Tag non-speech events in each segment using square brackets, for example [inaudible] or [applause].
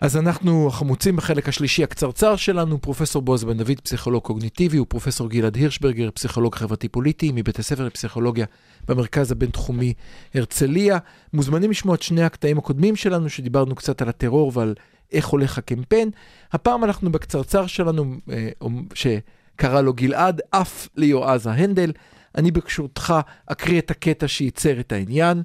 אז אנחנו החמוצים בחלק השלישי הקצרצר שלנו, פרופסור בועז בן דוד, פסיכולוג קוגניטיבי, ופרופסור גלעד הירשברגר, פסיכולוג חברתי-פוליטי, מבית הספר לפסיכולוגיה במרכז הבינתחומי הרצליה. מוזמנים לשמוע את שני הקטעים הקודמים שלנו, שדיברנו קצת על הטרור ועל איך הולך הקמפיין. הפעם אנחנו בקצרצר שלנו, אה, שקרא לו גלעד, אף ליועז ההנדל. אני ברשותך אקריא את הקטע שייצר את העניין.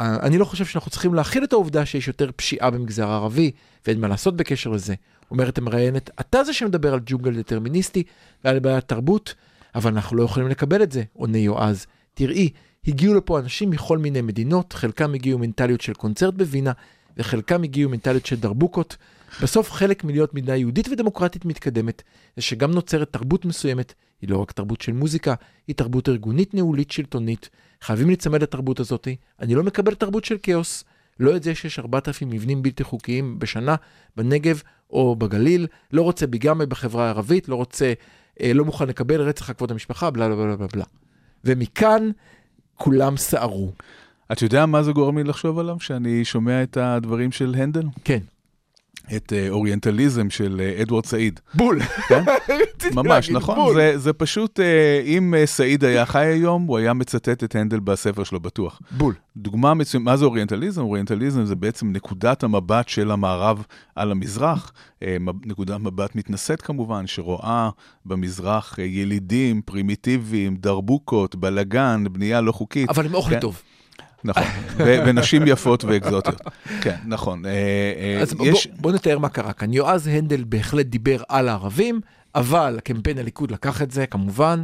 אני לא חושב שאנחנו צריכים להכיל את העובדה שיש יותר פשיעה במגזר הערבי, ואין מה לעשות בקשר לזה. אומרת המראיינת, אתה זה שמדבר על ג'ונגל דטרמיניסטי ועל בעיית תרבות, אבל אנחנו לא יכולים לקבל את זה, עונה יועז. תראי, הגיעו לפה אנשים מכל מיני מדינות, חלקם הגיעו מנטליות של קונצרט בווינה, וחלקם הגיעו מנטליות של דרבוקות. בסוף חלק מלהיות מדינה יהודית ודמוקרטית מתקדמת, זה שגם נוצרת תרבות מסוימת, היא לא רק תרבות של מוזיקה, היא תרבות ארגונית ניהולית שלטונית. חייבים להיצמד לתרבות הזאת. אני לא מקבל תרבות של כאוס. לא את זה שיש 4,000 מבנים בלתי חוקיים בשנה בנגב או בגליל, לא רוצה ביגמי בחברה הערבית, לא רוצה, אה, לא מוכן לקבל רצח על כבוד המשפחה, בלה בלה בלה בלה. ומכאן כולם סערו. אתה יודע מה זה גורם לי לחשוב עליו, שאני שומע את הדברים של הנדל? כן. את אה, אוריינטליזם של אה, אדוארד סעיד. בול. כן? [laughs] ממש, נכון. בול. זה, זה פשוט, אה, אם סעיד היה חי היום, הוא היה מצטט את הנדל בספר שלו, בטוח. בול. דוגמה מצוינת, מה זה אוריינטליזם? אוריינטליזם זה בעצם נקודת המבט של המערב על המזרח, נקודת מבט מתנשאת כמובן, שרואה במזרח ילידים, פרימיטיביים, דרבוקות, בלגן, בנייה לא חוקית. אבל עם אוכל כן. טוב. נכון, ונשים יפות ואקזוטיות. כן, נכון. אה, אה, אז בוא, יש- בוא נתאר מה קרה כאן. יועז הנדל בהחלט דיבר על הערבים, אבל קמפיין הליכוד לקח את זה, כמובן.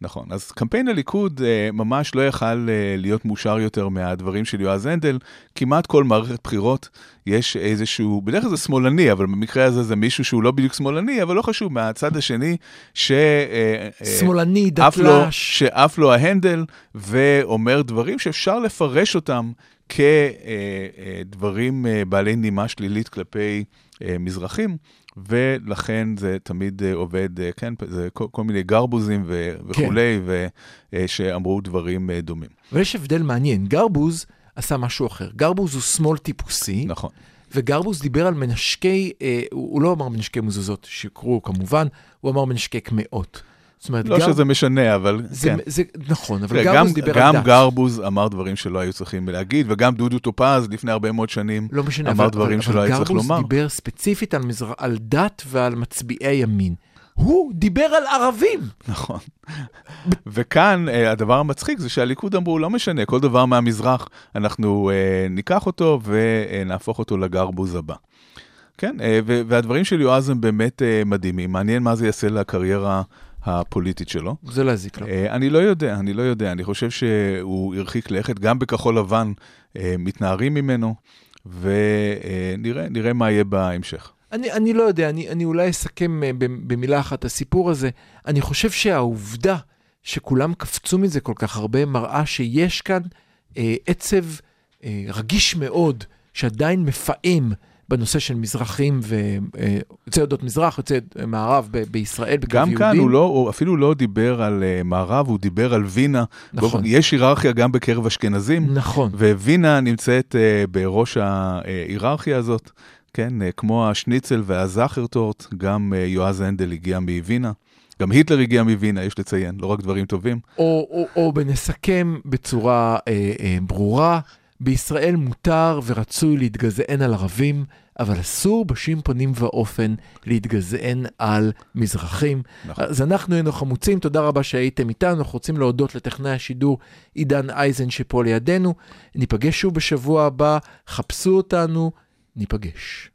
נכון, אז קמפיין הליכוד אה, ממש לא יכל אה, להיות מאושר יותר מהדברים של יועז הנדל. כמעט כל מערכת בחירות יש איזשהו, בדרך כלל זה שמאלני, אבל במקרה הזה זה מישהו שהוא לא בדיוק שמאלני, אבל לא חשוב, מהצד השני, ש... אה, אה, שמאלני, לו, דתל"ש. שעף לו ההנדל ואומר דברים שאפשר לפרש אותם כדברים בעלי נימה שלילית כלפי אה, מזרחים, ולכן זה תמיד אה, עובד, אה, כן, זה כל, כל מיני גרבוזים ו- וכולי, אה, שאמרו דברים אה, דומים. אבל יש הבדל מעניין, גרבוז עשה משהו אחר. גרבוז הוא שמאל טיפוסי, נכון. וגרבוז דיבר על מנשקי, אה, הוא לא אמר מנשקי מזוזות, שיקרו כמובן, הוא אמר מנשקי קמעות. זאת אומרת, לא גר- שזה משנה, אבל זה, כן. זה נכון, אבל גרבוז גם, דיבר גם על דת. גרבוז אמר דברים שלא היו צריכים להגיד, וגם דודו טופז לפני הרבה מאוד שנים לא משנה, אמר אבל, דברים אבל, שלא אבל היה צריך גרבוז לומר. דיבר ספציפית על, מזר... על דת ועל מצביעי ימין. הוא דיבר על ערבים. נכון. וכאן אה, הדבר המצחיק זה שהליכוד אמרו, לא משנה, כל דבר מהמזרח, אנחנו אה, ניקח אותו ונהפוך אותו לגרבוז הבא. כן, אה, והדברים של יועז הם באמת מדהימים. מעניין מה זה יעשה לקריירה הפוליטית שלו. זה לא יזיק לו. אה, אני לא יודע, אני לא יודע. אני חושב שהוא הרחיק לכת, גם בכחול לבן אה, מתנערים ממנו, ונראה נראה מה יהיה בהמשך. אני, אני לא יודע, אני, אני אולי אסכם אה, במ- במילה אחת הסיפור הזה. אני חושב שהעובדה שכולם קפצו מזה כל כך הרבה מראה שיש כאן אה, עצב אה, רגיש מאוד, שעדיין מפעם בנושא של מזרחים ויוצאי עדות מזרח, יוצאי אה, מערב ב- בישראל, גם יהודים. כאן הוא, לא, הוא אפילו לא דיבר על uh, מערב, הוא דיבר על וינה. נכון. באופן- יש היררכיה גם בקרב אשכנזים, נכון. ווינה נמצאת בראש ההיררכיה הזאת, כן, כמו השניצל והזכרטורט, גם יועז הנדל הגיע מווינה. גם היטלר הגיע מווינה, יש לציין, לא רק דברים טובים. או, או, או בנסכם בצורה אה, אה, ברורה, בישראל מותר ורצוי להתגזען על ערבים, אבל אסור בשום פנים ואופן להתגזען על מזרחים. נכון. אז אנחנו היינו חמוצים, תודה רבה שהייתם איתנו, אנחנו רוצים להודות לטכנאי השידור עידן אייזן שפה לידינו. ניפגש שוב בשבוע הבא, חפשו אותנו, ניפגש.